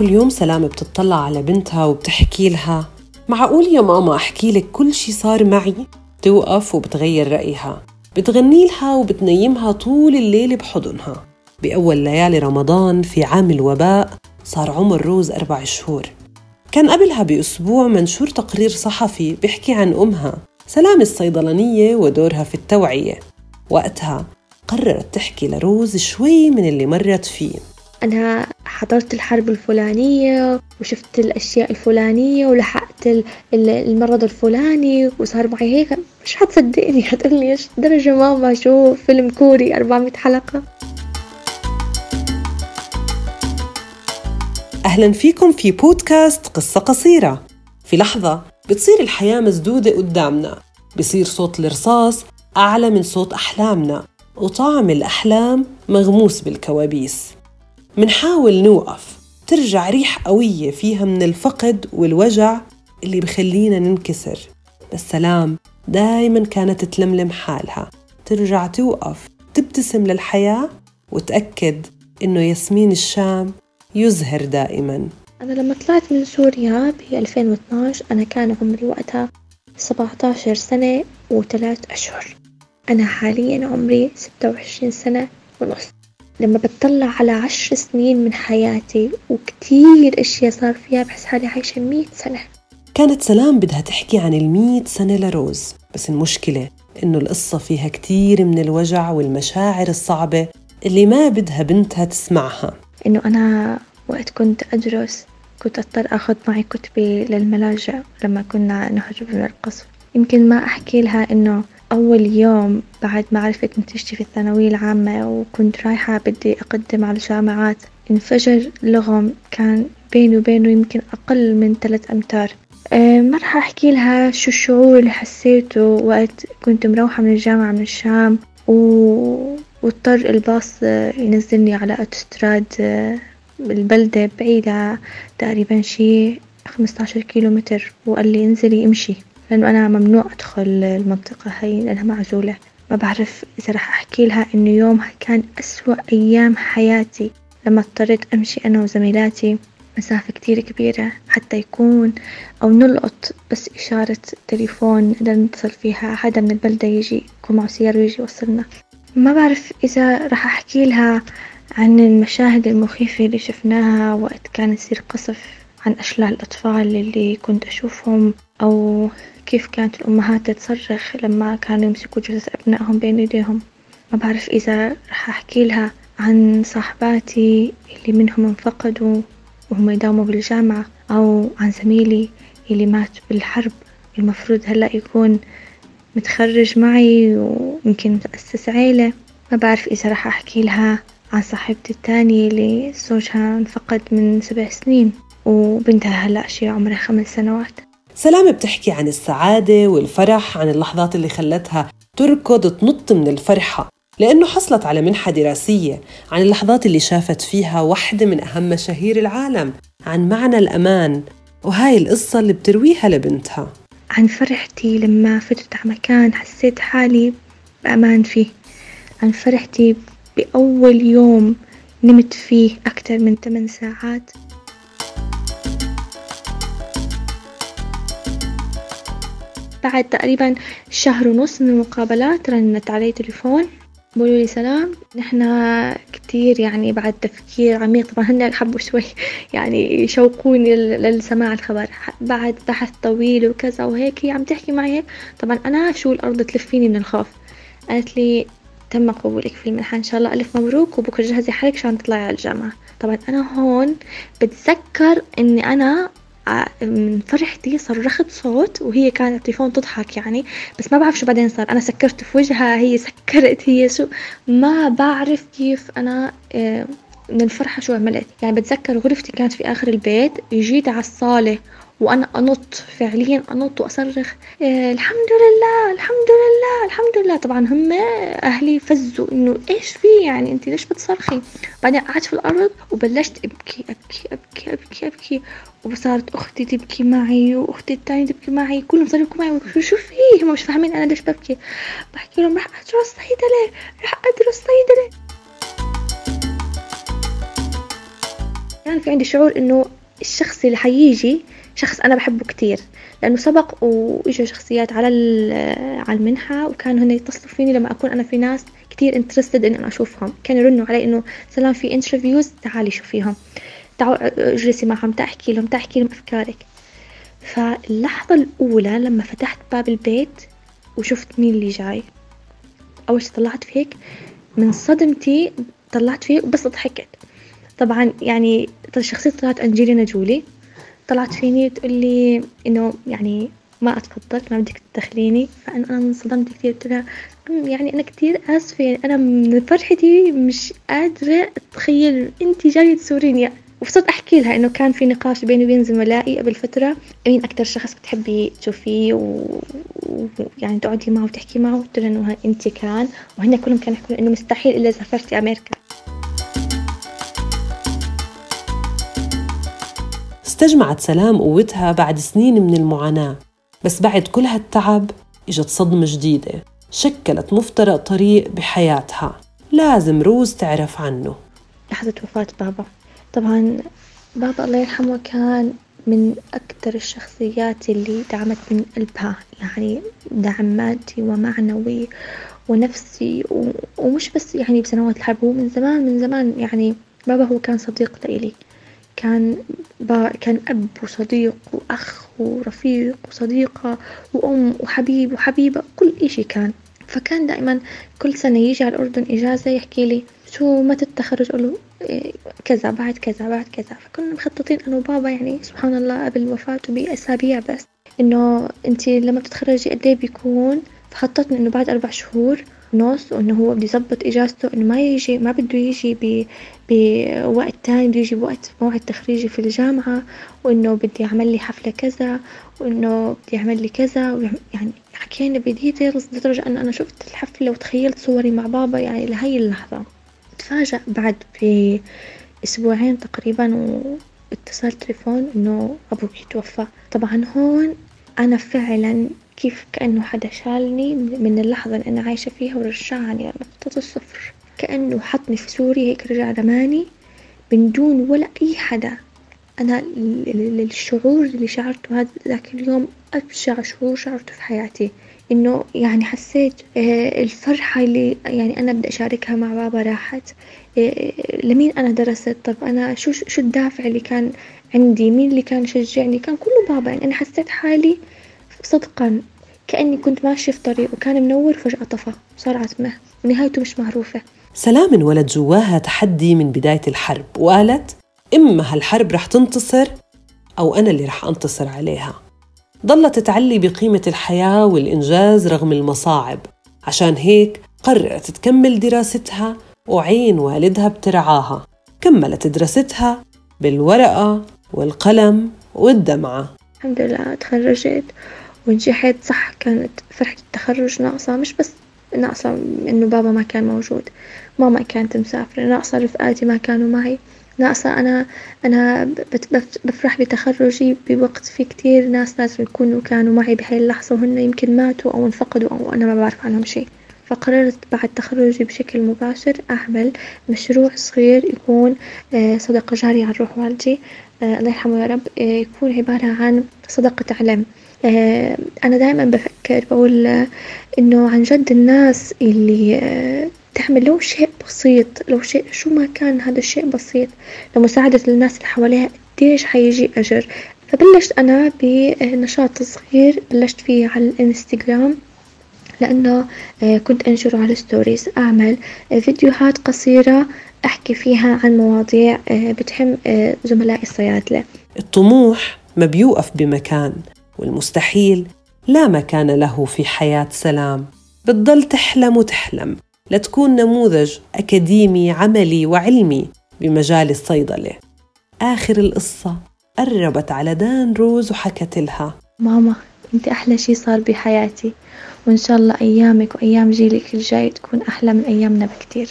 كل يوم سلام بتطلع على بنتها وبتحكي لها. معقول يا ماما أحكي لك كل شي صار معي؟ توقف وبتغير رأيها. بتغني لها وبتنيمها طول الليل بحضنها. بأول ليالي رمضان في عام الوباء صار عمر روز أربع شهور. كان قبلها بأسبوع منشور تقرير صحفي بيحكي عن أمها. سلام الصيدلانية ودورها في التوعية. وقتها قررت تحكي لروز شوي من اللي مرت فيه. أنا حضرت الحرب الفلانية وشفت الأشياء الفلانية ولحقت المرض الفلاني وصار معي هيك. مش حتصدقني حتقولي إيش؟ درجة ماما شو فيلم كوري 400 حلقة. أهلا فيكم في بودكاست قصة قصيرة. في لحظة بتصير الحياة مسدودة قدامنا. بصير صوت الرصاص أعلى من صوت أحلامنا. وطعم الأحلام مغموس بالكوابيس. منحاول نوقف. ترجع ريح قوية فيها من الفقد والوجع اللي بخلينا ننكسر. بس سلام دايما كانت تلملم حالها. ترجع توقف. تبتسم للحياة وتأكد إنه ياسمين الشام يزهر دائما. أنا لما طلعت من سوريا ب 2012 أنا كان عمري وقتها 17 سنة وثلاث أشهر. أنا حاليا عمري 26 سنة ونص. لما بتطلع على عشر سنين من حياتي وكتير أشياء صار فيها بحس حالي عايشة مية سنة. كانت سلام بدها تحكي عن المية سنة لروز بس المشكلة إنه القصة فيها كتير من الوجع والمشاعر الصعبة اللي ما بدها بنتها تسمعها. إنه أنا وقت كنت أدرس كنت أضطر أخذ معي كتبي للملاجئ لما كنا نهرب من القصف يمكن ما أحكي لها إنه أول يوم بعد ما عرفت نتيجتي في الثانوية العامة وكنت رايحة بدي أقدم على جامعات انفجر لغم كان بيني وبينه يمكن أقل من ثلاث أمتار. ما راح أحكي لها شو الشعور اللي حسيته وقت كنت مروحة من الجامعة من الشام و... واضطر الباص ينزلني على أوتوستراد أه البلدة بعيدة تقريبا شي خمسة عشر كيلو متر وقال لي انزلي امشي. لأنه أنا ممنوع أدخل المنطقة هاي لأنها معزولة. ما بعرف إذا راح أحكي لها إنه يومها كان أسوأ أيام حياتي. لما اضطريت أمشي أنا وزميلاتي. مسافة كتير كبيرة حتى يكون أو نلقط بس إشارة تليفون نقدر نتصل فيها. حدا من البلدة يجي يكون معه سيارة ويجي يوصلنا. ما بعرف إذا راح أحكي لها عن المشاهد المخيفة اللي شفناها وقت كان يصير قصف عن أشلاء الأطفال اللي كنت أشوفهم. أو كيف كانت الأمهات تصرخ لما كانوا يمسكوا جثث أبنائهم بين إيديهم ما بعرف إذا رح أحكي لها عن صاحباتي اللي منهم انفقدوا وهم يداوموا بالجامعة أو عن زميلي اللي مات بالحرب. المفروض هلأ يكون متخرج معي ويمكن متأسس عيلة. ما بعرف إذا رح أحكي لها عن صاحبتي التانية اللي زوجها انفقد من سبع سنين وبنتها هلأ شي عمرها خمس سنوات. سلامة بتحكي عن السعادة والفرح عن اللحظات اللي خلتها تركض تنط من الفرحة لأنه حصلت على منحة دراسية عن اللحظات اللي شافت فيها واحدة من أهم مشاهير العالم عن معنى الأمان وهاي القصة اللي بترويها لبنتها. عن فرحتي لما فتت على مكان حسيت حالي بأمان فيه. عن فرحتي بأول يوم نمت فيه أكثر من 8 ساعات. بعد تقريبا شهر ونص من المقابلات رنت علي تليفون. بقولوا لي سلام نحن كتير يعني بعد تفكير عميق. طبعا هن حبوا شوي يعني يشوقوني للسماع الخبر. بعد بحث طويل وكذا وهيك هي عم تحكي معي هيك. طبعا أنا شو الأرض تلفيني من الخوف. قالت لي تم قبولك في المنحة إن شاء الله. ألف مبروك وبكرة جهزي حالك عشان تطلعي على الجامعة. طبعا أنا هون بتذكر إني أنا من فرحتي صرخت صوت وهي كانت التليفون تضحك يعني بس ما بعرف شو بعدين صار. أنا سكرت في وجهها هي سكرت هي شو ما بعرف كيف أنا آه، من الفرحة شو عملت. يعني بتذكر غرفتي كانت في آخر البيت جيت على الصالة وأنا أنط فعليا أنط وأصرخ إيه الحمد لله الحمد لله الحمد لله. طبعا هم أهلي فزوا إنه إيش في؟ يعني أنت ليش بتصرخي؟ بعدين قعدت في الأرض وبلشت أبكي أبكي أبكي أبكي أبكي. وصارت أختي تبكي معي وأختي التانية تبكي معي كلهم صاروا يبكوا معي. شو شو في؟ هم مش فاهمين أنا ليش ببكي. بحكي لهم رح أدرس صيدلة رح أدرس صيدلة. كان في عندي شعور إنه الشخص اللي حيجي شخص أنا بحبه كتير لأنه سبق وإجوا شخصيات على على المنحة وكانوا هن يتصلوا فيني لما أكون أنا في ناس كتير interested إن أنا أشوفهم. كانوا يرنوا علي إنه سلام في interviews تعالي شوفيهم. تعالوا اجلسي معهم تحكي لهم تحكي لهم أفكارك. فاللحظة الأولى لما فتحت باب البيت وشفت مين اللي جاي. أول شي طلعت فيك من صدمتي طلعت فيه بس ضحكت. طبعا يعني شخصية طلعت أنجلينا جولي. طلعت فيني تقول لي إنه يعني ما أتفضل ما بدك تدخليني. فأنا أنا انصدمت كثير قلت لها يعني أنا كثير آسفة يعني أنا من فرحتي مش قادرة أتخيل أنت جاية تزوريني. وصرت أحكي لها إنه كان في نقاش بيني وبين زملائي قبل فترة مين أكتر شخص بتحبي تشوفيه ويعني و... تقعدي معه وتحكي معه؟ قلت لها إنه أنت كان وهن كلهم كانوا يحكوا إنه مستحيل إلا سافرتي أمريكا. استجمعت سلام قوتها بعد سنين من المعاناة. بس بعد كل هالتعب إجت صدمة جديدة شكلت مفترق طريق بحياتها. لازم روز تعرف عنه. لحظة وفاة بابا. طبعا بابا الله يرحمه كان من أكثر الشخصيات اللي دعمت من قلبها. يعني دعم مادي ومعنوي ونفسي ومش بس يعني بسنوات الحرب هو من زمان من زمان يعني بابا هو كان صديق لإلي. كان با كان أب وصديق وأخ ورفيق وصديقة وأم وحبيب وحبيبة كل إشي كان. فكان دائما كل سنة يجي على الأردن إجازة يحكي لي شو متى التخرج له إيه كذا بعد كذا بعد كذا. فكنا مخططين أنا وبابا يعني سبحان الله قبل وفاته بأسابيع بس إنه أنت لما بتتخرجي قد إيه بيكون؟ فخططنا إنه بعد أربع شهور ونص وإنه هو بده يظبط إجازته إنه ما يجي ما بده يجي بوقت تاني بده يجي بوقت موعد تخريجي في الجامعة وإنه بدي يعمل لي حفلة كذا وإنه بدي يعمل لي كذا يعني حكينا بديتيلز لدرجة إنه أنا شفت الحفلة وتخيلت صوري مع بابا يعني لهي اللحظة. تفاجأ بعد بأسبوعين تقريبا واتصال تليفون إنه أبوك توفى. طبعا هون أنا فعلا كيف كأنه حدا شالني من اللحظة اللي أنا عايشة فيها ورجعني لنقطة الصفر. كأنه حطني في سوريا هيك رجع رماني من دون ولا أي حدا. أنا الشعور اللي شعرته هذا ذاك اليوم أبشع شعور شعرته في حياتي. إنه يعني حسيت آه، الفرحة اللي يعني أنا بدي أشاركها مع بابا راحت. آه، لمين أنا درست؟ طب أنا شو شو الدافع اللي كان عندي؟ مين اللي كان يشجعني كان كله بابا. يعني أنا حسيت حالي صدقا كأني كنت ماشية في طريق وكان منور فجأة طفى صار عتمة ونهايته مش معروفة. سلام انولد جواها تحدي من بداية الحرب وقالت إما هالحرب رح تنتصر أو أنا اللي رح أنتصر عليها. ضلت تعلي بقيمة الحياة والإنجاز رغم المصاعب. عشان هيك قررت تكمل دراستها وعين والدها بترعاها. كملت دراستها بالورقة والقلم والدمعة. الحمد لله تخرجت. ونجحت صح كانت فرحة التخرج ناقصة مش بس ناقصة إنه بابا ما كان موجود ماما كانت مسافرة ناقصة رفقاتي ما كانوا معي ناقصة أنا أنا بفرح بتخرجي بوقت في كتير ناس لازم يكونوا كانوا معي بهاي اللحظة وهن يمكن ماتوا أو انفقدوا أو أنا ما بعرف عنهم شي فقررت بعد تخرجي بشكل مباشر أعمل مشروع صغير يكون آه، صدقة جارية عن روح والدي آه، الله يرحمه يا رب آه، يكون عبارة عن صدقة علم. أنا دائما بفكر بقول إنه عن جد الناس اللي تعمل لو شيء بسيط لو شيء شو ما كان هذا الشيء بسيط لمساعدة الناس اللي حواليها قديش حيجي أجر؟ فبلشت أنا بنشاط صغير بلشت فيه على الإنستغرام لأنه آه، كنت أنشره على ستوريز أعمل آه، فيديوهات قصيرة أحكي فيها عن مواضيع آه، بتهم زملائي الصيادلة. الطموح ما بيوقف بمكان. والمستحيل لا مكان له في حياة سلام. بتضل تحلم وتحلم لتكون نموذج أكاديمي عملي وعلمي بمجال الصيدلة. آخر القصة قربت على دان روز وحكت لها. ماما انت أحلى شي صار بحياتي وإن شاء الله أيامك وأيام جيلك الجاي تكون أحلى من أيامنا بكتير.